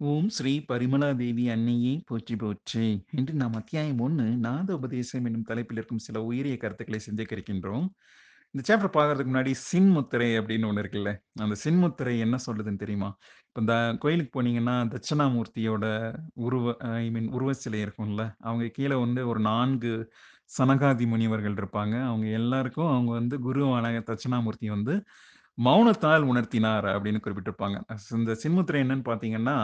ஓம் ஸ்ரீ பரிமளாதேவி அன்னையே போற்றி போற்றி. என்று நாம் அத்தியாயம் ஒன்று நாத உபதேசம் என்னும் தலைப்பில் இருக்கும் சில உயரிய கருத்துக்களை சிந்திக்க இருக்கின்றோம் இந்த சாப்டர் பார்க்கறதுக்கு முன்னாடி சின்முத்திரை அப்படின்னு ஒன்று இருக்குல்ல அந்த சின்முத்திரை என்ன சொல்லுதுன்னு தெரியுமா? இப்போ இந்த கோயிலுக்கு போனீங்கன்னா தட்சிணாமூர்த்தியோட உருவ ஐ மீன் உருவ சிலை இருக்கும்ல அவங்க கீழே வந்து ஒரு நான்கு சனகாதி முனிவர்கள் இருப்பாங்க. அவங்க எல்லாருக்கும் அவங்க வந்து குருவான தட்சிணாமூர்த்தி வந்து மௌனத்தால் உணர்த்தினார் அப்படின்னு குறிப்பிட்டிருப்பாங்க. இந்த சின்முத்திரை என்னன்னு பார்த்தீங்கன்னா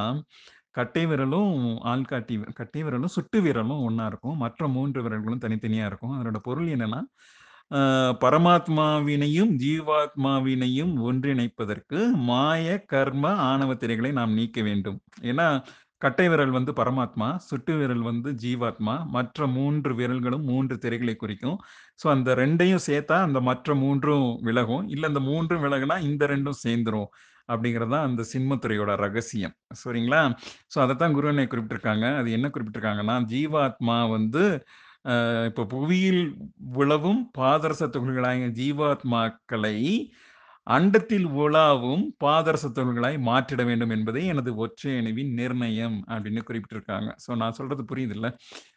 கட்டை விரலும் ஆள்காட்டி கட்டை விரலும் சுட்டு விரலும் ஒன்றா இருக்கும். மற்ற மூன்று விரல்களும் தனித்தனியாக இருக்கும். அதனோட பொருள் என்னன்னா ஆஹ் பரமாத்மாவினையும் ஜீவாத்மாவினையும் ஒன்றிணைப்பதற்கு மாய கர்ம ஆணவ திரைகளை நாம் நீக்க வேண்டும். ஏன்னா கட்டை விரல் வந்து பரமாத்மா சுட்டு விரல் வந்து ஜீவாத்மா மற்ற மூன்று விரல்களும் மூன்று திரைகளை குறிக்கும். ஸோ அந்த ரெண்டையும் சேர்த்தா அந்த மற்ற மூன்றும் விலகும். இல்லை அந்த மூன்றும் விலகுனா இந்த ரெண்டும் சேர்ந்துரும் அப்படிங்கிறது தான் அந்த சிம்மத்துறையோட ரகசியம். சரிங்களா? ஸோ அதைத்தான் குருவனை குறிப்பிட்டிருக்காங்க. அது என்ன குறிப்பிட்டிருக்காங்கன்னா ஜீவாத்மா வந்து இப்போ புவியில் உழவும் பாதரச துகள்களாக ஜீவாத்மாக்களை அண்டத்தில் உலாவும் பாதரச துகள்களாய் மாற்றிட வேண்டும் என்பதே எனது ஒற்றை அணுவின் நிர்ணயம் அப்படின்னு குறிப்பிட்டிருக்காங்க. ஸோ நான் சொல்றது புரியுது இல்ல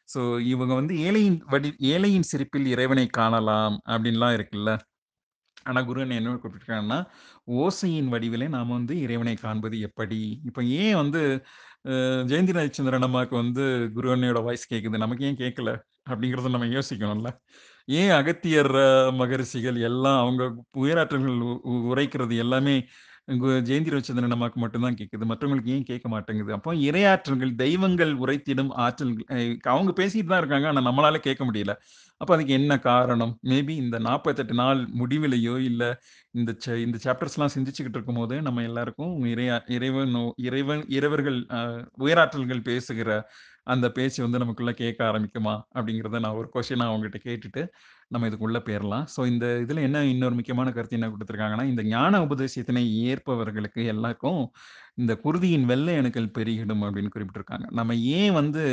ஸோ இவங்க வந்து ஏழையின் வடி ஏழையின் சிரிப்பில் இறைவனை காணலாம் அப்படின்லாம் இருக்குல்ல? ஆனா குருவன் என்ன குறிப்பிட்டிருக்காங்கன்னா ஓசையின் வடிவிலே நாம் வந்து இறைவனை காண்பது எப்படி? இப்போ ஏன் வந்து அஹ், ஜெயந்தி ரவிச்சந்திரன் அம்மாவுக்கு வந்து குருவனையோட வாய்ஸ் கேட்குது நமக்கு ஏன் கேட்கல அப்படிங்கிறத நம்ம யோசிக்கணும்ல. ஏன் அகத்தியர் அஹ், மகரிஷிகள் எல்லாம் அவங்க உயராற்றல்கள் உ- உ- உரைக்கிறது எல்லாமே கு- ஜெயந்தி ரவிச்சந்திரன் அம்மாவுக்கு மட்டும்தான் கேட்குது. மற்றவங்களுக்கு ஏன் கேட்க மாட்டேங்குது? அப்போ இறையாற்றல்கள் தெய்வங்கள் உரைத்திடும் ஆற்றல் அவங்க பேசிட்டு தான் இருக்காங்க. ஆனால் நம்மளால கேட்க முடியல. அப்போ அதுக்கு என்ன காரணம்? மேபி இந்த நாற்பத்தெட்டு நாள் முடிவிலையோ இல்லை இந்த ச- இந்த சாப்டர்ஸ்லாம் சிந்திச்சுக்கிட்டு இருக்கும்போது நம்ம எல்லாருக்கும் இறையா இறைவன் இறைவன் இறைவர்கள் அஹ், உயராற்றல்கள் பேசுகிற அந்த பேச்சு வந்து நமக்குள்ள கேட்க ஆரம்பிக்குமா? அப்படிங்கிறத நான் ஒரு கொஷினாக அவங்ககிட்ட கேட்டுட்டு நம்ம இதுக்குள்ள போயிடலாம் ஸோ இந்த இதில் என்ன இன்னொரு முக்கியமான கருத்து என்ன கொடுத்துருக்காங்கன்னா இந்த ஞான உபதேசத்தினை ஏற்பவர்களுக்கு எல்லாருக்கும் இந்த குருதியின் வெள்ளை அணுக்கள் பெருகிடும் அப்படின்னு குறிப்பிட்டிருக்காங்க. நம்ம ஏன் வந்து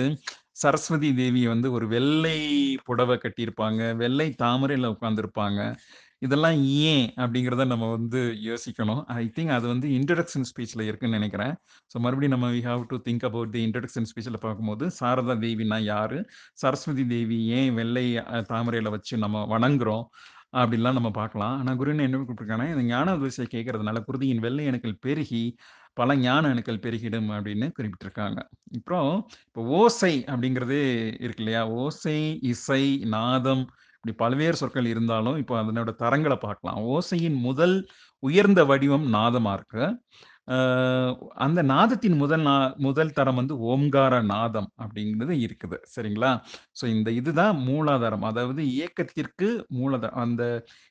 சரஸ்வதி தேவி வந்து ஒரு வெள்ளை புடவை கட்டியிருப்பாங்க வெள்ளை தாமரையில் உட்காந்துருப்பாங்க இதெல்லாம் ஏன் அப்படிங்கிறத நம்ம வந்து யோசிக்கணும். ஐ திங்க் அது வந்து இன்ட்ரடக்ஷன் ஸ்பீச்சில் இருக்குன்னு நினைக்கிறேன். ஸோ மறுபடியும் நம்ம we have to think about the introduction ஸ்பீச்சில் பார்க்கும்போது சாரதா தேவினா யார்? சரஸ்வதி தேவி ஏன் வெள்ளை தாமரையில் வச்சு நம்ம வணங்குறோம்? அப்படிலாம் நம்ம பார்க்கலாம். ஆனால் குருன்னு என்ன கூப்பிட்டுருக்காங்கன்னா இந்த ஞான உபதேசத்தை கேட்கறதுனால குருதியின் வெள்ளை அணுக்கள் பெருகி பல ஞான அணுக்கள் பெருகிடும் அப்படின்னு குறிப்பிட்டிருக்காங்க. அப்புறம் இப்போ ஓசை அப்படிங்கிறது இருக்கு இல்லையா? ஓசை இசை நாதம் இப்படி பல்வேறு சொற்கள் இருந்தாலும் இப்போ அதனோட தரங்களை பார்க்கலாம். ஓசையின் முதல் உயர்ந்த வடிவம் நாதமாக இருக்கு அந்த நாதத்தின் முதல் நா முதல் தரம் வந்து ஓம்கார நாதம் அப்படிங்கிறது இருக்குது. சரிங்களா? ஸோ இந்த இதுதான் மூலாதாரம். அதாவது இயக்கத்திற்கு மூலாதாரம். அந்த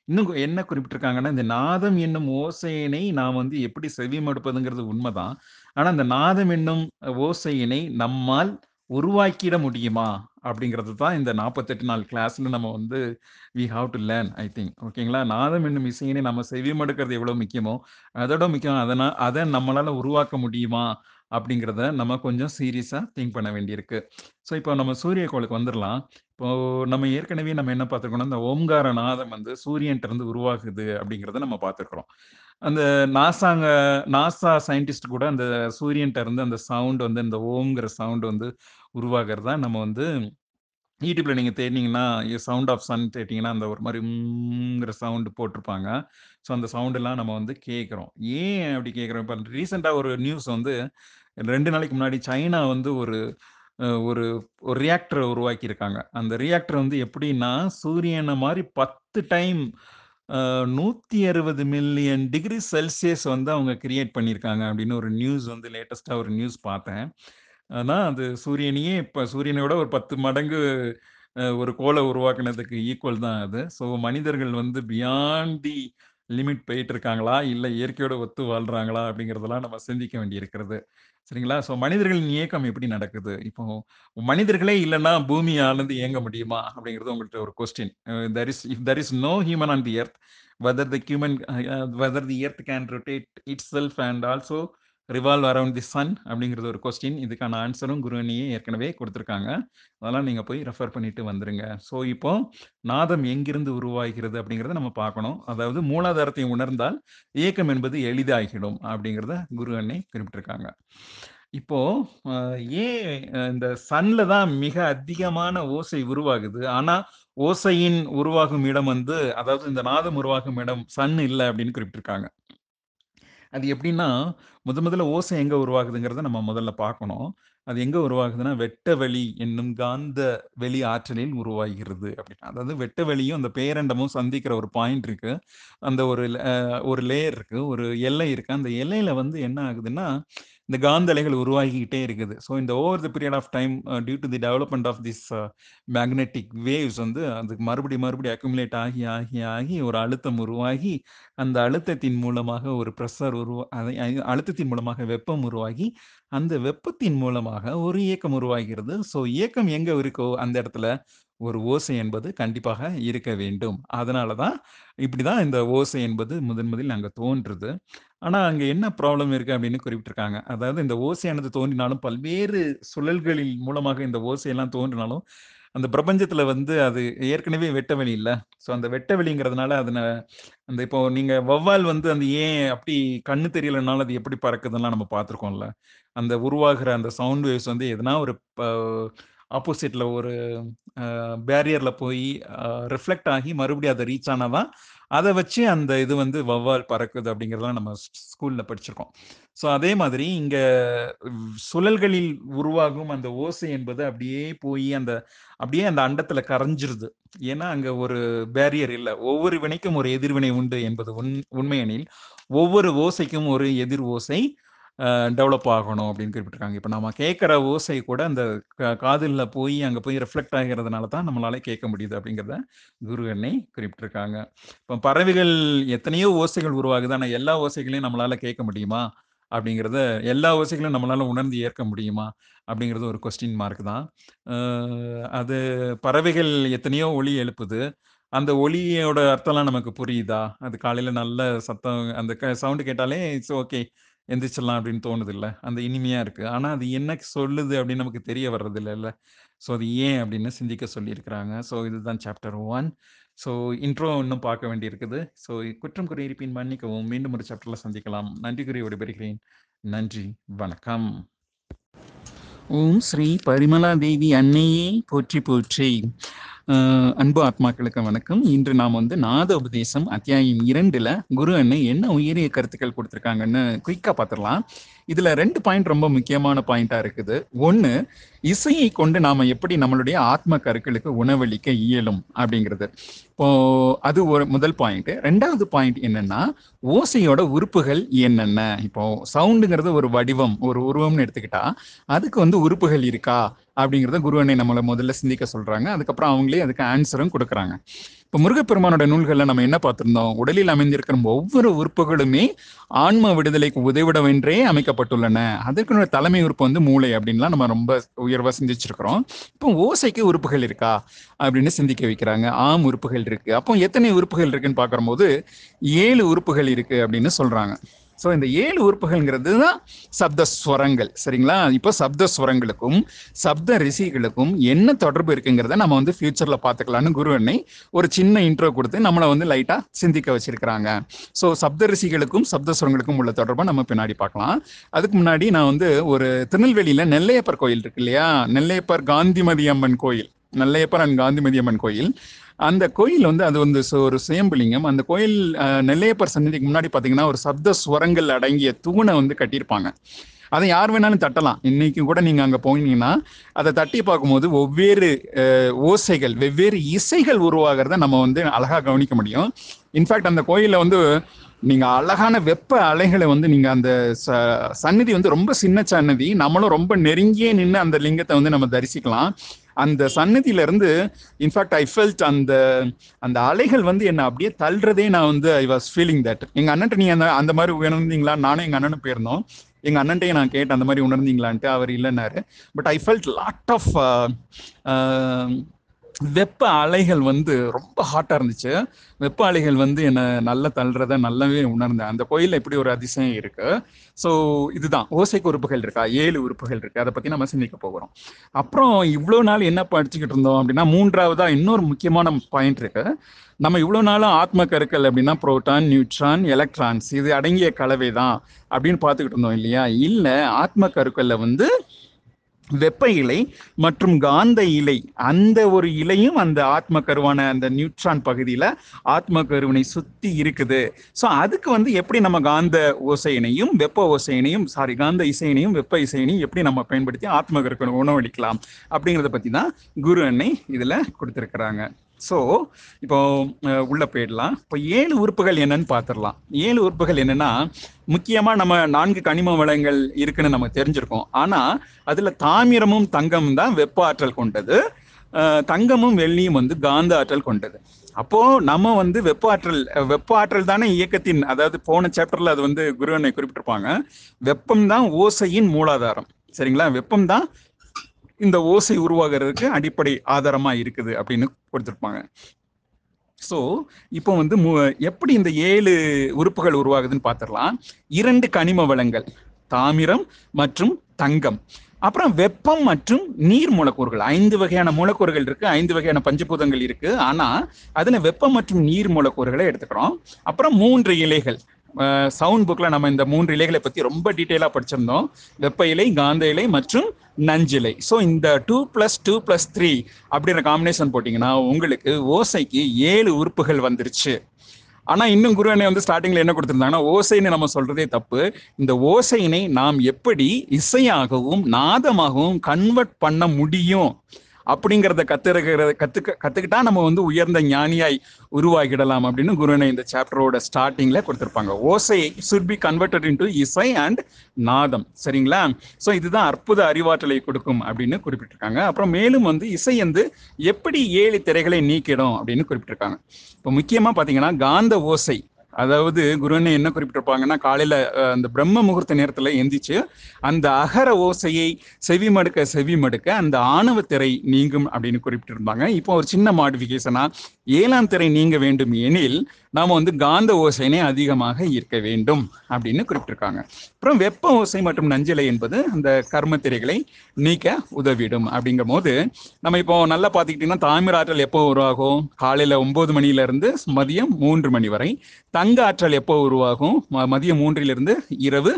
இன்னும் என்ன குறிப்பிட்டிருக்காங்கன்னா இந்த நாதம் என்னும் ஓசையினை நாம் வந்து எப்படி செவிமடுப்பதுங்கிறது உண்மைதான். ஆனால் அந்த நாதம் என்னும் ஓசையினை நம்மால் உருவாக்கிட முடியுமா? அப்படிங்கிறது தான் இந்த நாற்பத்தெட்டு நாள் கிளாஸ்ல நம்ம வந்து we have to learn I think ஓகேங்களா நாதம் என்னும் இசையினை நம்ம செவிமடுக்கிறது எவ்வளவு முக்கியமோ அதோட முக்கியம் அதனால் அதை நம்மளால உருவாக்க முடியுமா? அப்படிங்கிறத நம்ம கொஞ்சம் சீரியஸாக திங்க் பண்ண வேண்டியிருக்கு. ஸோ இப்போ நம்ம சூரிய கோளுக்கு வந்துடலாம் இப்போ நம்ம ஏற்கனவே நம்ம என்ன பார்த்துருக்கோம்னா இந்த ஓம்கார நாதம் வந்து சூரியன்ட்டு இருந்து உருவாகுது அப்படிங்கிறத நம்ம பார்த்துருக்குறோம். அந்த நாசாங்க நாசா சயின்டிஸ்ட் கூட அந்த சூரியன்ட்ட இருந்து அந்த சவுண்ட் வந்து இந்த ஓம்ங்கிற சவுண்ட் வந்து உருவாகிறதா நம்ம வந்து யூடியூப்ல நீங்க தேடினீங்கன்னா சவுண்ட் ஆஃப் சன் தேட்டிங்கன்னா அந்த ஒரு மாதிரிங்கிற சவுண்டு போட்டிருப்பாங்க. ஸோ அந்த சவுண்டெல்லாம் நம்ம வந்து கேட்குறோம். ஏன் அப்படி கேட்குறோம்? இப்போ ரீசெண்டாக ஒரு நியூஸ் வந்து ரெண்டு நாளைக்கு முன்னாடி சைனா வந்து ஒரு ஒரு ஒரு ரியாக்டரை உருவாக்கியிருக்காங்க. அந்த ரியாக்டர் வந்து எப்படின்னா சூரியனை மாதிரி பத்து டைம் நூற்றி அறுபது மில்லியன் டிகிரி செல்சியஸ் வந்து அவங்க கிரியேட் பண்ணியிருக்காங்க அப்படின்னு ஒரு நியூஸ் வந்து லேட்டஸ்ட்டாக ஒரு நியூஸ் பார்த்தேன். ஆனால் அது சூரியனையே இப்போ சூரியனோட ஒரு பத்து மடங்கு அஹ், ஒரு கோளை உருவாக்குனதுக்கு ஈக்குவல் தான் அது. ஸோ மனிதர்கள் வந்து பியாண்ட் தி லிமிட் போயிட்டு இருக்காங்களா இல்லை இயற்கையோட ஒத்து வாழ்றாங்களா? அப்படிங்கிறதெல்லாம் நம்ம சிந்திக்க வேண்டியிருக்கிறது. சரிங்களா? ஸோ மனிதர்களின் இயக்கம் எப்படி நடக்குது? இப்போ மனிதர்களே இல்லைன்னா பூமி ஆனது இயங்க முடியுமா? அப்படிங்கிறது உங்கள்கிட்ட ஒரு question there is if there is no human on the earth whether the human whether the earth can rotate itself and also revolve around the sun அப்படிங்கிறது ஒரு கொஸ்டின் இதுக்கான ஆன்சரும் குருவனியே ஏற்கனவே கொடுத்துருக்காங்க. அதெல்லாம் நீங்கள் போய் ரெஃபர் பண்ணிட்டு வந்துருங்க. ஸோ இப்போ நாதம் எங்கிருந்து உருவாகிறது அப்படிங்கிறத நம்ம பார்க்கணும். அதாவது மூலாதாரத்தை உணர்ந்தால் இயக்கம் என்பது எளிதாகிடும் அப்படிங்கிறத குரு அன்னை குறிப்பிட்டிருக்காங்க. இப்போ ஏன் இந்த சன்ல தான் மிக அதிகமான ஓசை உருவாகுது. ஆனா, ஓசையின் உருவாகும் இடம் வந்து அதாவது இந்த நாதம் உருவாகும் இடம் சன் இல்லை அப்படின்னு குறிப்பிட்டிருக்காங்க. அது எப்படின்னா, முத முதல்ல ஓசை எங்க உருவாகுதுங்கிறத நம்ம முதல்ல பார்க்கணும். அது எங்க உருவாகுதுன்னா, வெட்ட வெளி என்னும் காந்த வெளி ஆற்றலில் உருவாகிறது அப்படின்னா அதாவது வெட்ட வெளியும், அந்த பேரண்டமும் சந்திக்கிற ஒரு பாயிண்ட் இருக்கு. அந்த ஒரு ஒரு லேயர் இருக்கு. ஒரு எல்லை இருக்கு. அந்த எல்லையில வந்து என்ன ஆகுதுன்னா, இந்த காந்த அலைகள் உருவாகிக்கிட்டே இருக்குது. ஸோ இந்த over the period of time due to the development of this magnetic waves வந்து அதுக்கு மறுபடியும் மறுபடியும் அக்யூமுலேட் ஆகி, ஆகி, ஆகி ஒரு அழுத்தம் உருவாகி, அந்த அழுத்தத்தின் மூலமாக ஒரு ப்ரெஷர் உருவா அதை அழுத்தத்தின் மூலமாக வெப்பம் உருவாகி, அந்த வெப்பத்தின் மூலமாக ஒரு இயக்கம் உருவாகிறது. ஸோ இயக்கம் எங்கே இருக்கோ, அந்த இடத்துல ஒரு ஓசை என்பது கண்டிப்பாக இருக்க வேண்டும். அதனால தான் இப்படி தான் இந்த ஓசை என்பது முதன் முதலில் அங்கே தோன்றுது. ஆனால் அங்கே என்ன ப்ராப்ளம் இருக்குது அப்படின்னு குறிப்பிட்டிருக்காங்க. அதாவது இந்த ஓசையானது தோன்றினாலும் பல்வேறு சுழல்களின் மூலமாக இந்த ஓசையெல்லாம் தோன்றினாலும், அந்த பிரபஞ்சத்துல வந்து அது ஏற்கனவே வெட்ட இல்லை ஸோ அந்த வெட்ட அதனை அந்த இப்போ நீங்க வௌவால் வந்து அந்த ஏன் அப்படி கண்ணு தெரியலைனாலும் அது எப்படி பறக்குதுன்னா நம்ம பார்த்துருக்கோம்ல. அந்த உருவாகிற அந்த சவுண்ட் வேவ்ஸ் வந்து எதனா ஒரு ப ஆப்போசிட்ல ஒரு பேரியர்ல போய் ரிஃப்ளெக்ட் ஆகி மறுபடியும் அதை ரீச் ஆனா அதை வச்சு அந்த இது வந்து வௌவால் பறக்குது அப்படிங்கிறதெல்லாம் நம்ம ஸ் ஸ்கூல்ல படிச்சிருக்கோம். ஸோ அதே மாதிரி இங்க சுழல்களில் உருவாகும் அந்த ஓசை என்பது அப்படியே போய் அந்த அப்படியே அந்த அண்டத்துல கரைஞ்சிருது. ஏன்னா, அங்க ஒரு பேரியர் இல்லை ஒவ்வொரு வினைக்கும் ஒரு எதிர்வினை உண்டு என்பது உண் உண்மையெனில், ஒவ்வொரு ஓசைக்கும் ஒரு எதிர் ஓசை டெவலப் ஆகணும் அப்படின்னு குறிப்பிட்டிருக்காங்க. இப்போ நம்ம கேட்குற ஓசை கூட அந்த க போய் அங்கே போய் ரிஃப்ளெக்ட் ஆகிறதுனால தான் நம்மளால கேட்க முடியுது அப்படிங்கிறத குரு அன்னை குறிப்பிட்டிருக்காங்க. இப்போ பறவைகள் எத்தனையோ ஓசைகள் உருவாகுது. ஆனால் எல்லா ஓசைகளையும் நம்மளால கேட்க முடியுமா? அப்படிங்கிறத எல்லா ஓசைகளையும் நம்மளால உணர்ந்து ஏற்க முடியுமா? அப்படிங்கிறது ஒரு கொஸ்டின் மார்க் தான். அது பறவைகள் எத்தனையோ ஒலி எழுப்புது. அந்த ஒளியோட அர்த்தம்லாம் நமக்கு புரியுதா? அது காலையில் நல்ல சத்தம் அந்த க கேட்டாலே இட்ஸ் ஓகே. எந்திரிச்சிடலாம் அப்படின்னு தோணுதில்ல அந்த இனிமையாக இருக்குது ஆனால் அது என்ன சொல்லுது அப்படின்னு நமக்கு தெரிய வர்றதில்லல்ல. ஸோ அது ஏன் அப்படின்னு சிந்திக்க சொல்லியிருக்கிறாங்க. ஸோ இதுதான் சாப்டர் ஒன் ஸோ இன்ட்ரோ இன்னும் பார்க்க வேண்டியிருக்குது. ஸோ குற்றம் குறை இருப்பின் மன்னிக்கவும். மீண்டும் ஒரு சாப்டரில் சந்திக்கலாம். நன்றி குறி விடைபெறுகிறேன். நன்றி. வணக்கம். ஓம் ஸ்ரீ பரிமளா தேவி அன்னையே போற்றி போற்றி. அன்பு ஆத்மாக்களுக்கு வணக்கம். இன்று நாம் வந்து நாத உபதேசம் அத்தியாயம் இரண்டுல குரு அண்ணன் என்ன உயரிய கருத்துக்கள் கொடுத்துருக்காங்கன்னு குயிக்கா பார்த்துடலாம் இதுல ரெண்டு பாயிண்ட் ரொம்ப முக்கியமான பாயிண்ட்டா இருக்குது. ஒன்று இசையை கொண்டு நாம எப்படி நம்மளுடைய ஆத்ம கருக்களுக்கு உணவளிக்க இயலும் அப்படிங்கிறது. இப்போ அது ஒரு முதல் பாயிண்ட். ரெண்டாவது பாயிண்ட் என்னன்னா, ஓசையோட உறுப்புகள் என்னென்ன? இப்போ சவுண்டுங்கிறது ஒரு வடிவம், ஒரு உருவம்னு எடுத்துக்கிட்டா, அதுக்கு வந்து உறுப்புகள் இருக்கா? அப்படிங்கிறத குருவனை நம்மளை முதல்ல சிந்திக்க சொல்றாங்க. அதுக்கப்புறம் அவங்களே அதுக்கு ஆன்சரும் கொடுக்குறாங்க இப்போ முருகப்பெருமானோட நூல்களில் நம்ம என்ன பார்த்திருந்தோம்? உடலில் அமைந்திருக்கிற ஒவ்வொரு உறுப்புகளுமே ஆன்ம விடுதலைக்கு உதவிடவென்றே அமைக்கப்பட்டுள்ளன. அதற்குன்னு தலைமை உறுப்பு வந்து மூளை அப்படின்லாம் நம்ம ரொம்ப உயர்வாக சிந்திச்சிருக்கிறோம். இப்போ ஓசைக்கு உறுப்புகள் இருக்கா? அப்படின்னு சிந்திக்க வைக்கிறாங்க. ஆம் உறுப்புகள் இருக்கு. அப்போ எத்தனை உறுப்புகள் இருக்குன்னு பார்க்கும்போது ஏழு உறுப்புகள் இருக்கு அப்படின்னு சொல்றாங்க. ஸோ இந்த ஏழு உறுப்புகள்ங்கிறது தான் சப்த ஸ்வரங்கள். சரிங்களா? இப்போ சப்த ஸ்வரங்களுக்கும், சப்த ரிஷிகளுக்கும் என்ன தொடர்பு இருக்குங்கிறத நம்ம வந்து ஃபியூச்சரில் பார்த்துக்கலாம்னு குரு அன்னை ஒரு சின்ன இன்ட்ரோ கொடுத்து நம்மளை வந்து லைட்டாக சிந்திக்க வச்சிருக்கிறாங்க. ஸோ சப்த ரிஷிகளுக்கும், சப்த ஸ்வரங்களுக்கும் உள்ள தொடர்பை நம்ம பின்னாடி பார்க்கலாம். அதுக்கு முன்னாடி நான் வந்து ஒரு திருநெல்வேலியில் நெல்லையப்பர் கோயில் இருக்கு இல்லையா? நெல்லையப்பர் காந்திமதி அம்மன் கோயில். நெல்லையப்பர் அண்ட் காந்திமதி அம்மன் கோயில். அந்த கோயில் வந்து அது வந்து ஒரு சுயம்புலிங்கம். அந்த கோயில் நெல்லையப்பர் சன்னதிக்கு முன்னாடி பார்த்தீங்கன்னா, ஒரு சப்த ஸ்வரங்கள் அடங்கிய தூணை வந்து கட்டியிருப்பாங்க. அதை யார் வேணாலும் தட்டலாம். இன்னைக்கு கூட நீங்கள் அங்கே போனீங்கன்னா, அதை தட்டி பார்க்கும்போது ஒவ்வேறு ஓசைகள், வெவ்வேறு இசைகள் உருவாகிறத நம்ம வந்து அழகாக கவனிக்க முடியும். இன்ஃபேக்ட் அந்த கோயிலில் வந்து நீங்கள் அழகான வெப்ப அலைகளை வந்து நீங்கள் அந்த ச சந்நிதி வந்து ரொம்ப சின்ன சன்னதி. நம்மளும் ரொம்ப நெருங்கியே நின்று அந்த லிங்கத்தை வந்து நம்ம தரிசிக்கலாம். அந்த சன்னதியில இருந்து இன்ஃபேக்ட் ஐ ஃபெல்ட் அந்த அந்த அலைகள் வந்து என்ன அப்படியே தள்ளுறதே நான் வந்து ஐ வாஸ் ஃபீலிங் தட். எங்க அண்ணன்ட்ட நீங்க அந்த அந்த மாதிரி உணர்ந்தீங்களா? நானும் எங்க அண்ணனும் போயிருந்தோம். எங்க அண்ணன்ட்டையும் நான் கேட்டேன் அந்த மாதிரி உணர்ந்தீங்களான்ட்டு. அவர் இல்லைன்னாரு but I felt lot of வெப்ப அலைகள் வந்து ரொம்ப ஹாட்டாக இருந்துச்சு. வெப்ப அலைகள் வந்து என்னை நல்லா தள்ளுறத நல்லாவே உணர்ந்தேன். அந்த கோயிலில் இப்படி ஒரு அதிசயம் இருக்கு. ஸோ இதுதான். ஓசைக்கு உறுப்புகள் இருக்கா? ஏழு உறுப்புகள் இருக்கு. அதை பற்றி நம்ம சிந்திக்க போகிறோம். அப்புறம் இவ்வளோ நாள் என்ன படிச்சுக்கிட்டு இருந்தோம் அப்படின்னா மூன்றாவதாக இன்னொரு முக்கியமான பாயிண்ட் இருக்கு. நம்ம இவ்வளோ நாளும் ஆத்ம கருக்கள் அப்படின்னா புரோட்டான் நியூட்ரான் எலக்ட்ரான்ஸ் இது அடங்கிய கலவை தான் அப்படின்னு பார்த்துக்கிட்டு இருந்தோம் இல்லையா? இல்லை ஆத்ம கருக்களில் வந்து வெப்ப இலை மற்றும் காந்த இலை அந்த ஒரு இலையும் அந்த ஆத்ம கருவான அந்த நியூட்ரான் பகுதியில் ஆத்ம கருவினை சுற்றி இருக்குது. ஸோ அதுக்கு வந்து எப்படி நம்ம காந்த ஓசையினையும் வெப்ப ஓசையினையும் சாரி காந்த இசையினையும் வெப்ப இசையினையும் எப்படி நம்ம பயன்படுத்தி ஆத்ம கருக்கு உணவளிக்கலாம் அப்படிங்கிறத பற்றி தான் குரு அன்னை இதில் கொடுத்துருக்குறாங்க. ஸோ இப்போ உள்ளே போயிடலாம். இப்போ ஏழு உறுப்புகள் என்னன்னு பார்த்துடலாம் ஏழு உறுப்புகள் என்னன்னா முக்கியமாக நம்ம நான்கு கனிம வளங்கள் இருக்குன்னு நம்ம தெரிஞ்சிருக்கோம். ஆனால் அதில் தாமிரமும் தங்கமும் தான் வெப்ப ஆற்றல் கொண்டது. தங்கமும் வெள்ளியும் வந்து காந்த ஆற்றல் கொண்டது. அப்போ நம்ம வந்து வெப்ப ஆற்றல் வெப்ப ஆற்றல் தானே இயக்கத்தின் அதாவது போன சாப்டர்ல அது வந்து குருவனை குறிப்பிட்டிருப்பாங்க. வெப்பம் தான் ஓசையின் மூலாதாரம். சரிங்களா? வெப்பம் தான் இந்த ஓசை உருவாகிறதுக்கு அடிப்படை ஆதாரமா இருக்குது அப்படின்னு கொடுத்துருப்பாங்க. ஸோ இப்போ வந்து மு- எப்படி இந்த ஏழு உறுப்புகள் உருவாகுதுன்னு பார்த்துடலாம் இரண்டு கனிம வளங்கள் தாமிரம் மற்றும் தங்கம். அப்புறம் வெப்பம் மற்றும் நீர் மூலக்கூறுகள். ஐந்து வகையான மூலக்கூறுகள் இருக்கு ஐந்து வகையான பஞ்சபூதங்கள் இருக்கு. ஆனா அதுல வெப்பம் மற்றும் நீர் மூலக்கூறுகளை எடுத்துக்கிறோம். அப்புறம் மூன்று இலைகள். சவுண்ட் புக்கில் நம்ம இந்த மூன்று இலைகளை பற்றி ரொம்ப டீட்டெயிலாக படிச்சிருந்தோம். வெப்ப இலை காந்த இலை மற்றும் நஞ்சிலை ஸோ இந்த two plus two plus three அப்படின்ற காம்பினேஷன் போட்டிங்கன்னா உங்களுக்கு ஓசைக்கு ஏழு உறுப்புகள் வந்துருச்சு. ஆனால் இன்னும் குருவனை வந்து ஸ்டார்டிங்ல என்ன கொடுத்துருந்தாங்கன்னா ஓசைன்னு நம்ம சொல்றதே தப்பு. இந்த ஓசையினை நாம் எப்படி இசையாகவும் நாதமாகவும் கன்வெர்ட் பண்ண முடியும்? அப்படிங்கிறத கத்துருக்கிறது கத்துக்க கத்துக்கிட்டா நம்ம வந்து உயர்ந்த ஞானியாய் உருவாகிடலாம் அப்படின்னு குருவனை இந்த சாப்டரோட ஸ்டார்டிங்ல கொடுத்துருப்பாங்க. ஓசை சுட் பி கன்வெர்டட் இன்டு இசை அண்ட் நாதம். சரிங்களா? ஸோ இதுதான் அற்புத அறிவாற்றலை கொடுக்கும் அப்படின்னு குறிப்பிட்டிருக்காங்க. அப்புறம் மேலும் வந்து இசை வந்து எப்படி ஏழு திரைகளை நீக்கிடும் அப்படின்னு குறிப்பிட்டிருக்காங்க. இப்போ முக்கியமாக பார்த்தீங்கன்னா காந்த ஓசை. அதாவது குருவனை என்ன குறிப்பிட்டிருப்பாங்கன்னா காலையில அந்த பிரம்ம முகூர்த்த நேரத்துல எந்திரிச்சு அந்த அகர ஓசையை செவி மடுக்க செவி மடுக்க அந்த ஆணவ திரை நீங்கும் அப்படின்னு குறிப்பிட்டிருந்தாங்க. இப்போ ஒரு சின்ன மாடிஃபிகேஷனா ஏழாம் திரை நீங்க வேண்டும் எனில் நாம வந்து காந்த ஓசைனே அதிகமாக ஈர்க்க வேண்டும் அப்படின்னு குறிப்பிட்டிருக்காங்க. அப்புறம் வெப்ப ஓசை மற்றும் நஞ்சிலை என்பது அந்த கர்ம திரைகளை நீக்க உதவிடும் அப்படிங்கும் போது நம்ம இப்போ நல்லா பார்த்துக்கிட்டீங்கன்னா தாமிர ஆற்றல் எப்போ உருவாகும்? காலையில ஒன்பது மணியிலிருந்து மதியம் மூன்று மணி வரை. தங்க ஆற்றல் எப்போ உருவாகும்? மதியம் மூன்றிலிருந்து இரவு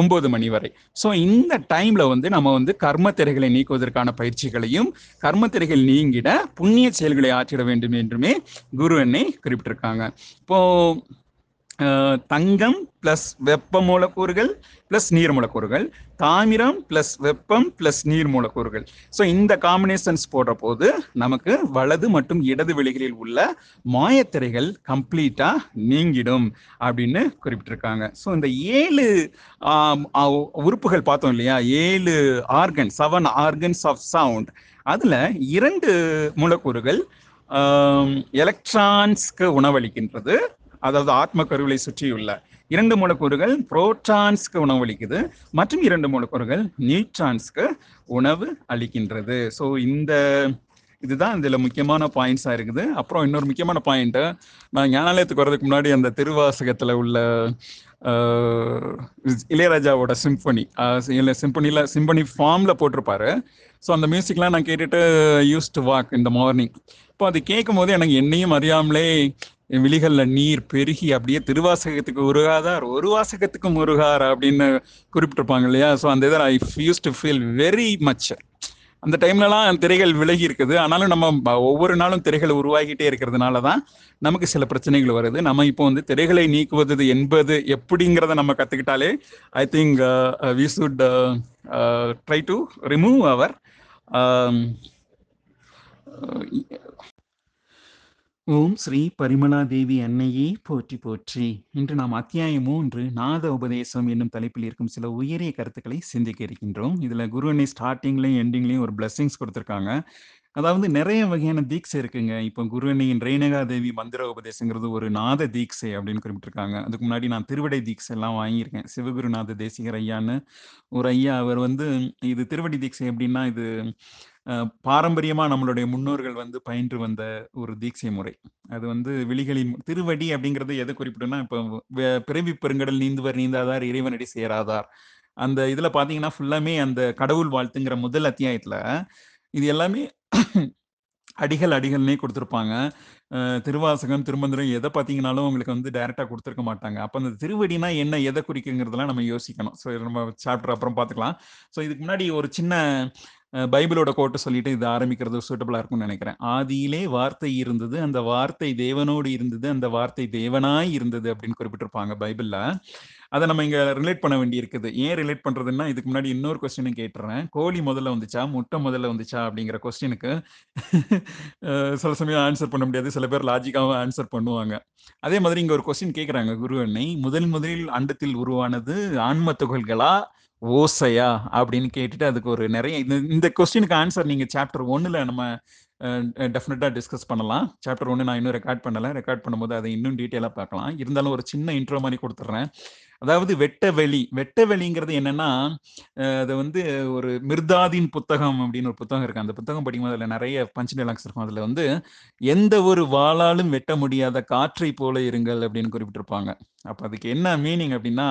ஒன்பது மணி வரை. ஸோ இந்த டைம்ல வந்து நம்ம வந்து கர்ம திரைகளை நீக்குவதற்கான பயிற்சிகளையும் கர்ம திரைகள் நீங்கிட புண்ணிய செயல்களை ஆற்றிட வேண்டும் என்றுமே குரு எண்ணை குறிப்பிட்டிருக்காங்க. இப்போ தங்கம் பிளஸ் வெப்ப மூலக்கூறுகள் பிளஸ் நீர் மூலக்கூறுகள் தாமிரம் பிளஸ் வெப்பம் பிளஸ் நீர் மூலக்கூறுகள். ஸோ இந்த காம்பினேஷன்ஸ் போடுற போது நமக்கு வலது மற்றும் இடது வெளிகளில் உள்ள மாயத்திரைகள் கம்ப்ளீட்டாக நீங்கிடும் அப்படின்னு குறிப்பிட்டிருக்காங்க. ஸோ இந்த ஏழு உறுப்புகள் பார்த்தோம் இல்லையா? ஏழு organ seven organs of sound அதில் இரண்டு மூலக்கூறுகள் எலக்ட்ரான்ஸ்க்கு உணவளிக்கின்றது. அதாவது ஆத்ம கருவிலை சுற்றியுள்ள இரண்டு மூலக்கூறுகள் புரோட்டான்ஸ்க்கு உணவளிக்குது மற்றும் இரண்டு மூலக்கூறுகள் நியூட்ரான்ஸ்க்கு உணவு அளிக்கின்றது. ஸோ இந்த இதுதான் இதில் முக்கியமான பாயிண்ட்ஸாக இருக்குது. அப்புறம் இன்னொரு முக்கியமான பாயிண்ட்டு நான் ஞானாலயத்துக்கு வர்றதுக்கு முன்னாடி அந்த திருவாசகத்தில் உள்ள இளையராஜாவோட சிம்பனி இல்லை சிம்பனியில் சிம்பனி ஃபார்மில் போட்டிருப்பாரு. ஸோ அந்த மியூசிக்லாம் நான் கேட்டுட்டு யூஸ் டு வாக் இந்த மார்னிங் இப்போ அது கேட்கும் போது எனக்கு என்னையும் அறியாமலே விழிகள்ல நீர் பெருகி அப்படியே திருவாசகத்துக்கு உருகாதார் ஒரு வாசகத்துக்கும் உருகார் அப்படின்னு குறிப்பிட்டிருப்பாங்க இல்லையா? ஸோ அந்த இதில் I use to feel very much அந்த டைம்லலாம் திரைகள் விலகி இருக்குது. ஆனாலும் நம்ம ஒவ்வொரு நாளும் திரைகள் உருவாகிட்டே இருக்கிறதுனால தான் நமக்கு சில பிரச்சனைகள் வருது. நம்ம இப்போ வந்து திரைகளை நீக்குவது என்பது எப்படிங்கிறத நம்ம கற்றுக்கிட்டாலே I think we should try to remove our ஓம் ஸ்ரீ பரிமளா தேவி அன்னையே போற்றி போற்றி. இன்று நாம் அத்தியாயம் மூன்று நாத உபதேசம் என்னும் தலைப்பில் இருக்கும் சில உயரிய கருத்துக்களை சிந்திக்க இருக்கின்றோம். இதுல குரு அன்னை ஸ்டார்டிங்லயும் எண்டிங்லயும் ஒரு பிளஸ்ஸிங்ஸ் கொடுத்துருக்காங்க. அதாவது நிறைய வகையான தீட்சை இருக்குங்க. இப்போ குரு அன்னையின் ரேணகா தேவி மந்திர உபதேசங்கிறது ஒரு நாத தீட்சை அப்படின்னு குறிப்பிட்டிருக்காங்க. அதுக்கு முன்னாடி நான் திருவடை தீட்சை எல்லாம் வாங்கியிருக்கேன். சிவகுருநாத தேசிகர் ஐயான்னு ஒரு ஐயா அவர் வந்து இது திருவடி தீட்சை எப்படின்னா இது பாரம்பரியமா நம்மளுடைய முன்னோர்கள் வந்து பயின்று வந்த ஒரு தீட்சை முறை. அது வந்து விழிகளின் திருவடி அப்படிங்கிறது எதை குறிப்பிடும்னா, இப்போ பிறவி பெருங்கடல் நீந்துவர் நீந்தாதார் இறைவனடி சேராதார். அந்த இதுல பார்த்தீங்கன்னா, ஃபுல்லாமே அந்த கடவுள் வாழ்த்துங்கிற முதல் அத்தியாயத்துல, இது எல்லாமே அடிகள், அடிகள்னே கொடுத்துருப்பாங்க திருவாசகம், திருமந்திரம் எதை பார்த்தீங்கனாலும் உங்களுக்கு வந்து டைரெக்டாக கொடுத்துருக்க மாட்டாங்க. அப்போ அந்த திருவடினா என்ன? எதை குறிக்குங்கிறதெல்லாம் நம்ம யோசிக்கணும். ஸோ நம்ம சாப்டர் அப்புறம் பார்த்துக்கலாம். ஸோ இதுக்கு முன்னாடி ஒரு சின்ன பைபிளோட கோட்டை சொல்லிட்டு இது ஆரம்பிக்கிறது சூட்டபிளா இருக்கும்னு நினைக்கிறேன் "ஆதியிலே வார்த்தை இருந்தது. அந்த வார்த்தை தேவனோடு இருந்தது. அந்த வார்த்தை தேவனாய் இருந்தது" அப்படின்னு குறிப்பிட்டிருப்பாங்க பைபிள்ல. அதை நம்ம இங்க ரிலேட் பண்ண வேண்டியிருக்குது. ஏன் ரிலேட் பண்றதுன்னா, இதுக்கு முன்னாடி இன்னொரு கொஸ்டினும் கேட்டுறேன் "கோழி முதல்ல வந்துச்சா? முட்டை முதல்ல வந்துச்சா?" அப்படிங்கிற கொஸ்டினுக்கு சில சமயம் ஆன்சர் பண்ண முடியாது. சில பேர் லாஜிக்காவும் ஆன்சர் பண்ணுவாங்க. அதே மாதிரி இங்க ஒரு கொஸ்டின் கேட்கறாங்க குரு அன்னை. "முதல் முதலில் அண்டத்தில் உருவானது ஆன்ம துகள்களா? ஓசையா?" அப்படின்னு கேட்டுட்டு அதுக்கு ஒரு நிறைய இந்த இந்த கொஸ்டினுக்கு ஆன்சர் நீங்க சாப்டர் 1ல நம்ம அ டெஃபினட்டா டிஸ்கஸ் பண்ணலாம். சாப்டர் ஒன்று நான் இன்னும் ரெக்கார்ட் பண்ணல. ரெக்கார்ட் பண்ணும்போது அதை இன்னும் டீட்டெயிலாக பார்க்கலாம். இருந்தாலும் ஒரு சின்ன இன்ட்ரோ மாதிரி கொடுத்துட்றேன் அதாவது வெட்ட வெளி. வெட்ட வெளிங்கிறது என்னன்னா, அது வந்து ஒரு மிர்தாதின் புத்தகம் அப்படின்னு ஒரு புத்தகம் இருக்கு. அந்த புத்தகம் படிக்கும்போது அதில் நிறைய பஞ்ச் டைலாக்ஸ் இருக்கும். அதில் வந்து, "எந்த ஒரு வாளாலும் வெட்ட முடியாத காற்றைப் போல இருங்கள்" அப்படின்னு குறிப்பிட்டிருப்பாங்க. அப்போ அதுக்கு என்ன மீனிங் அப்படின்னா,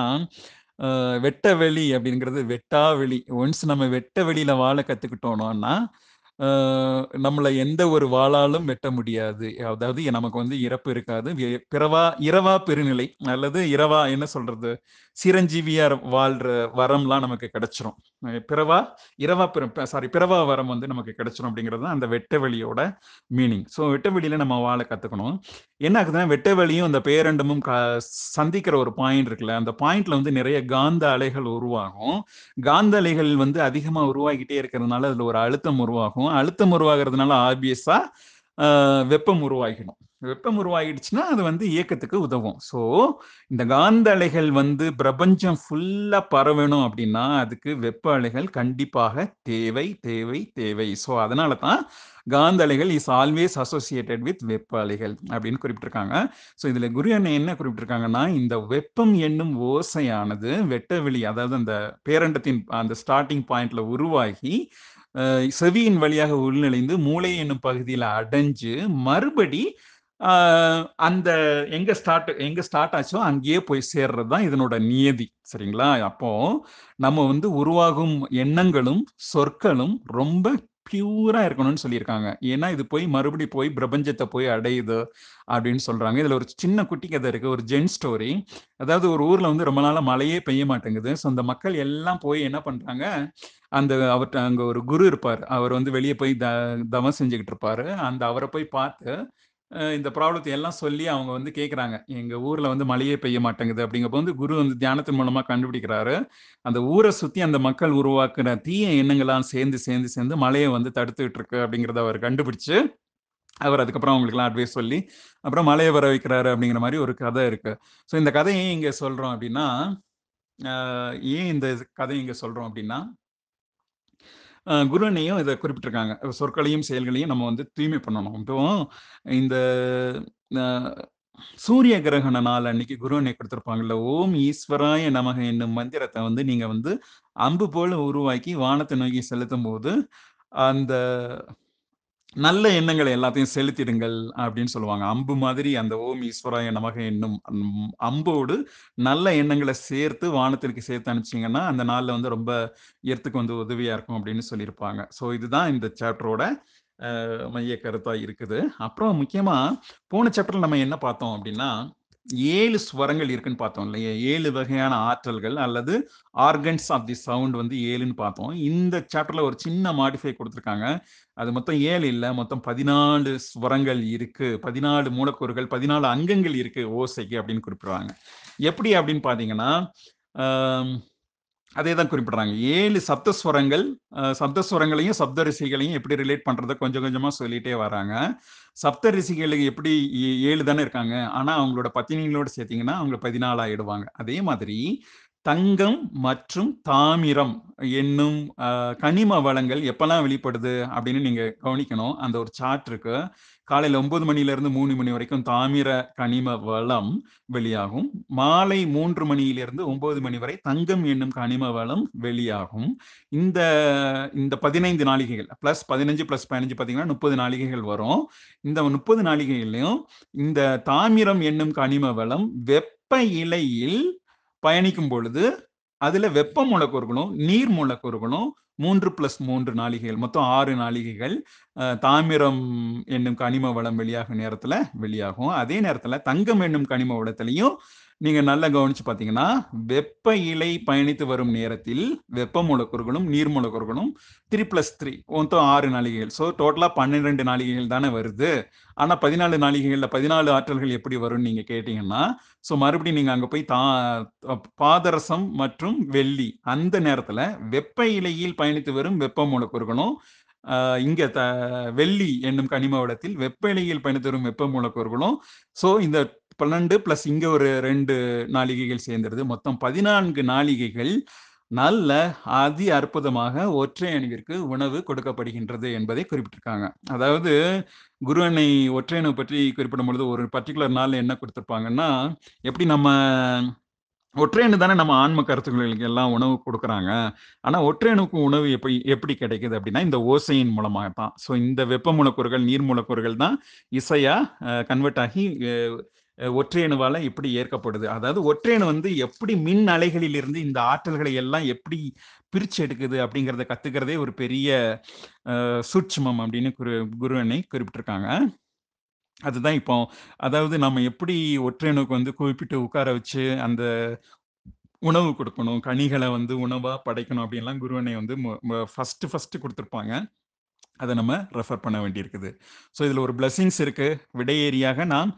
வெட்ட வெளி அப்படிங்கிறது வெட்டா வெளி. ஒன்ஸ் நம்ம வெட்ட வெளியில வாழ கத்துக்கிட்டோம்னா, நம்மளை எந்த ஒரு வாளாலும் வெட்ட முடியாது. அதாவது நமக்கு வந்து இறப்பு இருக்காது. வெ பிறவா இரவா பெருநிலை அல்லது இரவா என்ன சொல்றது? சிரஞ்சீவியா வாழ்ற வரம்லாம் நமக்கு கிடைச்சிரும். பிறவா இரவா பிற சாரி பிறவா வரம் வந்து நமக்கு கிடைச்சிரும் அப்படிங்கிறது தான் அந்த வெட்ட வெளியோட மீனிங். ஸோ வெட்ட வெளியில நம்ம வாழ கத்துக்கணும். என்ன ஆகுதுன்னா, வெட்ட வெளியும் அந்த பேரண்டமும் க சந்திக்கிற ஒரு பாயிண்ட் இருக்குல்ல, அந்த பாயிண்ட்ல வந்து நிறைய காந்த அலைகள் உருவாகும். காந்த அலைகள் வந்து அதிகமாக உருவாகிட்டே இருக்கிறதுனால, அதுல ஒரு அழுத்தம் உருவாகும். அழுத்தம் உருவாகிறதுனால ஆப்வியஸா வெப்பம் உருவாகிடும். வெப்பம் உருவாகிடுச்சுன்னா, அது வந்து இயக்கத்துக்கு உதவும். ஸோ இந்த காந்த அலைகள் வந்து பிரபஞ்சம் ஃபுல்லாக பரவணும் அப்படின்னா, அதுக்கு வெப்ப அலைகள் கண்டிப்பாக தேவை, தேவை, தேவை. ஸோ அதனால தான் காந்த அலைகள் இஸ் ஆல்வேஸ் அசோசியேட்டட் வித் வெப்ப அலைகள் அப்படின்னு குறிப்பிட்டிருக்காங்க. ஸோ இதில் குரு அண்ணன் என்ன குறிப்பிட்டிருக்காங்கன்னா, இந்த வெப்பம் என்னும் ஓசையானது வெட்டவெளி அதாவது அந்த பேரண்டத்தின் அந்த ஸ்டார்டிங் பாயிண்ட்ல உருவாகி, செவியின் வழியாக உள்நுழைந்து மூளை என்னும் பகுதியில் அடைஞ்சு, மறுபடி அந்த எங்க ஸ்டார்ட் எங்க ஸ்டார்ட் ஆச்சோ அங்கேயே போய் சேர்றது தான் இதனோட நியதி. சரிங்களா? அப்போ நம்ம வந்து உருவாகும் எண்ணங்களும், சொற்களும் ரொம்ப பியூரா இருக்கணும்னு சொல்லியிருக்காங்க. ஏன்னா, இது போய் மறுபடி போய் பிரபஞ்சத்தை போய் அடையுது அப்படின்னு சொல்றாங்க. இதுல ஒரு சின்ன குட்டி கதை இருக்கு. ஒரு ஜென் ஸ்டோரி. அதாவது ஒரு ஊர்ல வந்து ரொம்ப நாளா மழையே பெய்ய மாட்டேங்குது. ஸோ அந்த மக்கள் எல்லாம் போய் என்ன பண்றாங்க, அந்த அவர்ட்ட அங்க ஒரு குரு இருப்பார் அவர் வந்து வெளியே போய் த தவம் செஞ்சுகிட்டு இருப்பாரு. அந்த அவரை போய் பார்த்து, இந்த ப்ராப்ளத்தை எல்லாம் சொல்லி அவங்க வந்து கேட்குறாங்க எங்கள் ஊரில் வந்து மழையே பெய்ய மாட்டேங்குது." அப்படிங்கப்போ வந்து குரு வந்து தியானத்தின் மூலமாக கண்டுபிடிக்கிறாரு. அந்த ஊரை சுற்றி அந்த மக்கள் உருவாக்குற தீய எண்ணங்கள்லாம் சேர்ந்து, சேர்ந்து, சேர்ந்து மழையை வந்து தடுத்துக்கிட்டு இருக்கு அப்படிங்கிறத அவர் கண்டுபிடிச்சு, அவர் அதுக்கப்புறம் அவங்களுக்குலாம் அட்வைஸ் சொல்லி, அப்புறம் மழையை வர வைக்கிறாரு அப்படிங்கிற மாதிரி ஒரு கதை இருக்கு. ஸோ இந்த கதையை இங்கே சொல்கிறோம் அப்படின்னா, ஏன் இந்த கதை இங்கே சொல்கிறோம் அப்படின்னா குருவனையும் இதை குறிப்பிட்டிருக்காங்க. சொற்களையும், செயல்களையும் நம்ம வந்து தூய்மை பண்ணணும். இப்போ இந்த சூரிய கிரகண நாள் அன்னைக்கு குருவனை கொடுத்துருப்பாங்கல்ல "ஓம் ஈஸ்வராய நமக" என்னும் மந்திரத்தை வந்து நீங்க வந்து அம்பு போல உருவாக்கி வானத்தை நோக்கி செலுத்தும் போது அந்த நல்ல எண்ணங்களை எல்லாத்தையும் செலுத்திடுங்கள் அப்படின்னு சொல்லுவாங்க. அம்பு மாதிரி அந்த "ஓம் ஈஸ்வராய நமக" என்னும் அம் அம்போடு நல்ல எண்ணங்களை சேர்த்து வானத்திற்கு சேர்த்து அனுப்பிச்சிங்கன்னா அந்த நாளில் வந்து ரொம்ப எர்த்துக்கு வந்து உதவியா இருக்கும் அப்படின்னு சொல்லியிருப்பாங்க. ஸோ இதுதான் இந்த சாப்டரோட மைய கருத்தா இருக்குது. அப்புறம் முக்கியமா போன சாப்டர்ல நம்ம என்ன பார்த்தோம் அப்படின்னா, ஏழு ஸ்வரங்கள் இருக்குன்னு பார்த்தோம் இல்லையா? ஏழு வகையான ஆற்றல்கள் அல்லது ஆர்கன்ஸ் ஆஃப் தி சவுண்ட் வந்து ஏழுன்னு பார்த்தோம். இந்த சாப்டர்ல ஒரு சின்ன மாடிஃபை கொடுத்துருக்காங்க அது மொத்தம் ஏழு இல்லை மொத்தம் 14 ஸ்வரங்கள் இருக்கு. 14 மூலக்கூறுகள், 14 அங்கங்கள் இருக்கு ஓசைக்கு அப்படின்னு குறிப்பிடுறாங்க. எப்படி அப்படின்னு பார்த்தீங்கன்னா, அதே தான் குறிப்பிடுறாங்க. ஏழு சப்தஸ்வரங்கள் சப்தஸ்வரங்களையும் சப்த ஸ்வரங்களையும், எப்படி ரிலேட் பண்றத கொஞ்சம் கொஞ்சமா சொல்லிட்டே வராங்க. சப்தரிஷிகளுக்கு எப்படி ஏழு தானே இருக்காங்க. ஆனா அவங்களோட பத்தினிகளோட சேர்த்தீங்கன்னா, அவங்க 14 ஆயிடுவாங்க. அதே மாதிரி தங்கம் மற்றும் தாமிரம் என்னும் கனிம வளங்கள் எப்பெல்லாம் வெளிப்படுது அப்படின்னு நீங்க கவனிக்கணும். அந்த ஒரு சார்ட் இருக்கு. காலையில் ஒன்பது மணியிலிருந்து மூணு மணி வரைக்கும் தாமிர கனிம வளம் வெளியாகும். மாலை மூன்று மணியிலிருந்து ஒன்பது மணி வரை தங்கம் என்னும் கனிம வளம் வெளியாகும். இந்த இந்த பதினைந்து நாளிகைகள் பிளஸ் 15 பிளஸ் 15 பார்த்தீங்கன்னா 30 நாழிகைகள் வரும். இந்த முப்பது நாளிகைகள்லையும் இந்த தாமிரம் என்னும் கனிம வளம் வெப்ப இலையில் பயணிக்கும் பொழுது, அதுல வெப்ப மூலக்கூறுகளும், நீர் மூலக்கூறுகளும் மூன்று பிளஸ் 3 நாழிகைகள் மொத்தம் ஆறு நாழிகைகள் தாமிரம் என்னும் கனிம வளம் வெளியாகும் நேரத்துல வெளியாகும். அதே நேரத்துல தங்கம் என்னும் கனிம வளத்திலையும் நீங்க நல்லா கவனிச்சு பார்த்தீங்கன்னா, வெப்ப இலை பயணித்து வரும் நேரத்தில் வெப்ப மூலக்கூறுகளும், நீர் மூலக்கூறுகளும் த்ரீ பிளஸ் த்ரீ மொத்தம் ஆறு நாளிகைகள் ஸோ டோட்டலா பன்னிரெண்டு நாளிகைகள் தானே வருது. ஆனா பதினாலு நாளிகைகள்ல பதினாலு ஆற்றல்கள் எப்படி வரும்னு நீங்க கேட்டீங்கன்னா, ஸோ மறுபடியும் நீங்க அங்க போய் தா பாதரசம் மற்றும் வெள்ளி அந்த நேரத்துல வெப்ப இலையில் பயணித்து வரும் வெப்ப மூலக்கூறுகளும், இங்க த வெள்ளி என்னும் கனிம வளத்தில் வெப்ப இலையில் பயணித்து வரும் வெப்ப மூலக்கூறுகளும், ஸோ இந்த 12 பிளஸ் இங்க ஒரு ரெண்டு நாளிகைகள் சேர்ந்துருது. மொத்தம் பதினான்கு நாளிகைகள் நல்ல அதி அற்புதமாக ஒற்றை அணுவிற்கு உணவு கொடுக்கப்படுகின்றது என்பதை குறிப்பிட்டிருக்காங்க. அதாவது குரு அன்னை ஒற்றை அணு பற்றி குறிப்பிடும்பொழுது ஒரு பர்ட்டிகுலர் நாள்ல என்ன கொடுத்துருப்பாங்கன்னா எப்படி நம்ம ஒற்றை அணு தானே நம்ம ஆன்ம கருத்துக்களுக்கு எல்லாம் உணவு கொடுக்குறாங்க ஆனா ஒற்றை உணவு எப்படி எப்படி கிடைக்குது அப்படின்னா, இந்த ஓசையின் மூலமாக தான். ஸோ இந்த வெப்ப மூலக்கூறுகள், நீர் மூலக்கூறுகள் தான் இசையா கன்வெர்ட் ஆகி அ எப்படி ஏற்கப்படுது. அதாவது ஒற்றையணு வந்து எப்படி மின் அலைகளிலிருந்து இந்த ஆற்றல்களை எல்லாம் எப்படி பிரிச்சு எடுக்குது அப்படிங்கிறத கத்துக்கிறதே ஒரு பெரிய சூட்சமம் அப்படின்னு குரு குருவனை குறிப்பிட்டிருக்காங்க. அதுதான் இப்போ அதாவது நம்ம எப்படி ஒற்றையணுக்கு வந்து குறிப்பிட்டு உட்கார வச்சு அந்த உணவு கொடுக்கணும் கனிகளை வந்து உணவா படைக்கணும் அப்படின்லாம் குருவனை வந்து மொ மொ ஃபர்ஸ்ட்டு அதை நம்ம ரெஃபர் பண்ண வேண்டியிருக்குது. ஸோ இதில் ஒரு பிளஸ்ஸிங்ஸ் இருக்கு. விடையேறியாக நாம்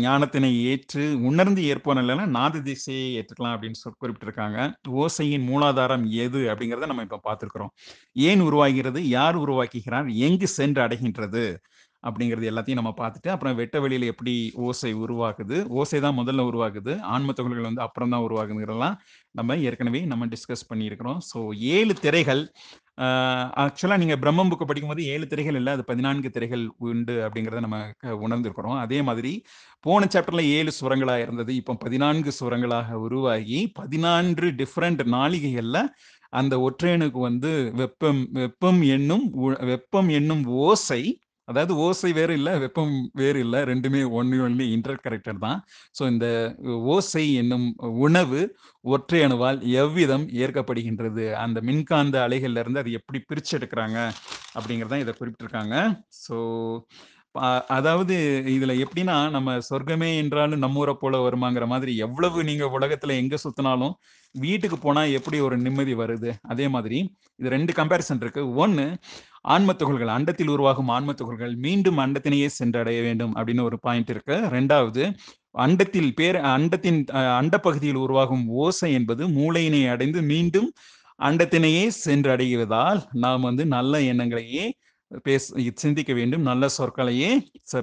ஞானத்தினை ஏற்று உணர்ந்து ஏற்போன் இல்லன்னா நாத திசையை ஏற்றுக்கலாம் அப்படின்னு சொ குறிப்பிட்டிருக்காங்க. ஓசையின் மூலாதாரம் எது அப்படிங்கிறத நம்ம இப்ப பார்த்துருக்குறோம் ஏன் உருவாகிறது? யார் உருவாக்குகிறார்? எங்கு சென்று அடைகின்றது? அப்படிங்கிறது எல்லாத்தையும் நம்ம பார்த்துட்டு, அப்புறம் வெட்ட வெளியில எப்படி ஓசை உருவாக்குது ஓசை தான் முதல்ல உருவாகுது. ஆன்ம துகள்கள் வந்து அப்புறம் தான் உருவாகுதுங்கிறதெல்லாம் நம்ம ஏற்கனவே நம்ம டிஸ்கஸ் பண்ணியிருக்கிறோம். ஸோ ஏழு திரைகள் ஆக்சுவலாக நீங்கள் பிரம்மம் புக்கு படிக்கும்போது ஏழு திரைகள் இல்லை அது 14 திரைகள் உண்டு அப்படிங்கிறத நம்ம க உணர்ந்திருக்கிறோம். அதே மாதிரி போன சாப்டர்ல ஏழு சுரங்களாக இருந்தது. இப்போ 14 சுரங்களாக உருவாகி பதினான்கு டிஃப்ரெண்ட் நாளிகைகளில் அந்த ஒற்றையனுக்கு வந்து வெப்பம் வெப்பம் என்னும் உ வெப்பம் என்னும் ஓசை அதாவது ஓசை வேறு இல்லை வெப்பம் வேறு இல்லை ரெண்டுமே ஒன்லி ஒன்லி இன்டர் கரெக்டர் தான். ஸோ இந்த ஓசை என்னும் உணவு ஒற்றை அணுவால் எவ்விதம் ஏற்கப்படுகின்றது? அந்த மின்காந்த அலைகள்ல இருந்து அது எப்படி பிரிச்சு எடுக்கிறாங்க அப்படிங்கிறதான் இதை குறிப்பிட்டிருக்காங்க. ஸோ அதாவது இதுல எப்படின்னா, நம்ம சொர்க்கமே என்றாலும் நம்மூர போல வருமாங்கிற மாதிரி எவ்வளவு நீங்க உலகத்துல எங்க சுத்தினாலும் வீட்டுக்கு போனா எப்படி ஒரு நிம்மதி வருது? அதே மாதிரி இது ரெண்டு கம்பேரிசன் இருக்கு. ஒன்னு ஆன்ம துகள்கள், அண்டத்தில் உருவாகும் ஆன்ம துகள்கள் மீண்டும் அண்டத்தினையே சென்றடைய வேண்டும் அப்படின்னு ஒரு பாயிண்ட் இருக்கு. ரெண்டாவது அண்டத்தில் பேர் அண்டத்தின் அண்ட பகுதியில் உருவாகும் ஓசை என்பது மூளையினை அடைந்து மீண்டும் அண்டத்தினையே சென்றடைவதால், நாம் வந்து நல்ல எண்ணங்களையே பேச சிந்திக்க வேண்டும். நல்ல சொற்களையே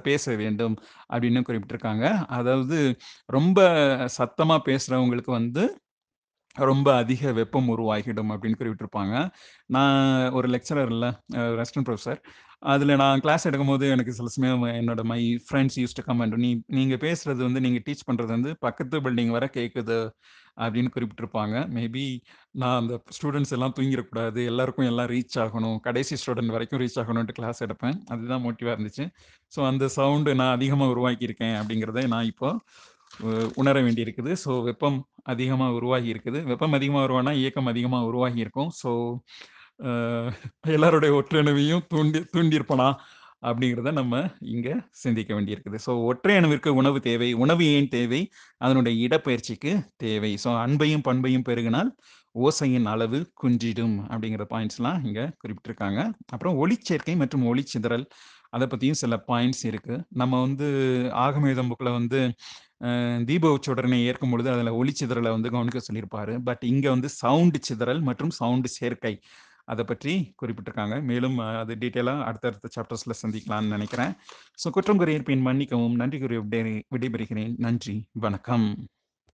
பேச வேண்டும் அப்படின்னு குறிப்பிட்டிருக்காங்க. அதாவது ரொம்ப சத்தமா பேசுறவங்களுக்கு வந்து ரொம்ப அதிக வெப்பம் உருவாகிடும் அப்படின்னு குறிப்பிட்டிருப்பாங்க. நான் ஒரு லெக்சரர் இல்லை ரெஸ்டன் ப்ரொஃபஸர் அதில் நான் கிளாஸ் எடுக்கும்போது எனக்கு சில சமயம் என்னோட my friends use to comment நீ நீங்கள் பேசுறது வந்து நீங்கள் டீச் பண்ணுறது வந்து பக்கத்து பில்டிங் வர கேட்குது அப்படின்னு குறிப்பிட்டிருப்பாங்க. மேபி நான் அந்த ஸ்டூடண்ட்ஸ் எல்லாம் தூங்கிடக்கூடாது எல்லாருக்கும் எல்லாம் ரீச் ஆகணும். கடைசி ஸ்டூடண்ட் வரைக்கும் ரீச் ஆகணும்ட்டு கிளாஸ் எடுப்பேன். அதுதான் மோட்டிவாக இருந்துச்சு. ஸோ அந்த சவுண்டு நான் அதிகமாக உருவாக்கியிருக்கேன் அப்படிங்கிறத நான் இப்போ உணர உணர வேண்டியிருக்குது. ஸோ வெப்பம் அதிகமாக உருவாகி இருக்குது. வெப்பம் அதிகமாக உருவானா இயக்கம் அதிகமாக உருவாகி இருக்கும். ஸோ எல்லாருடைய ஒற்றணுவையும் தூண்டி தூண்டியிருப்பனா? அப்படிங்கிறத நம்ம இங்கே சிந்திக்க வேண்டியிருக்குது. ஸோ ஒற்றை அணுவிற்கு உணவு தேவை. உணவு ஏன் தேவை? அதனுடைய இடப்பெயர்ச்சிக்கு தேவை. ஸோ அன்பையும் பண்பையும் பெருகினால் ஓசையின் அளவு குன்றிடும் அப்படிங்கிற பாயிண்ட்ஸ்லாம் இங்கே குறிப்பிட்டிருக்காங்க. அப்புறம் ஒளிச்சேர்க்கை மற்றும் ஒளிச்சிதறல் அதை பற்றியும் சில பாயிண்ட்ஸ் இருக்குது நம்ம வந்து ஆகமேதம்புக்கில் வந்து தீப உச்சோடனை ஏற்கும் பொழுது அதில் ஒளி சிதறலை வந்து கவனிக்க சொல்லியிருப்பாரு. பட் இங்கே வந்து சவுண்டு சிதறல் மற்றும் சவுண்டு சேர்க்கை அதை பற்றி குறிப்பிட்டிருக்காங்க. மேலும் அது டீட்டெயிலாக அடுத்தடுத்த சாப்டர்ஸில் சந்திக்கலாம்னு நினைக்கிறேன் ஸோ குற்றம் குறை இருப்பின் மன்னிக்கவும். நன்றி கூறி விடை விடைபெறுகிறேன். நன்றி. வணக்கம்.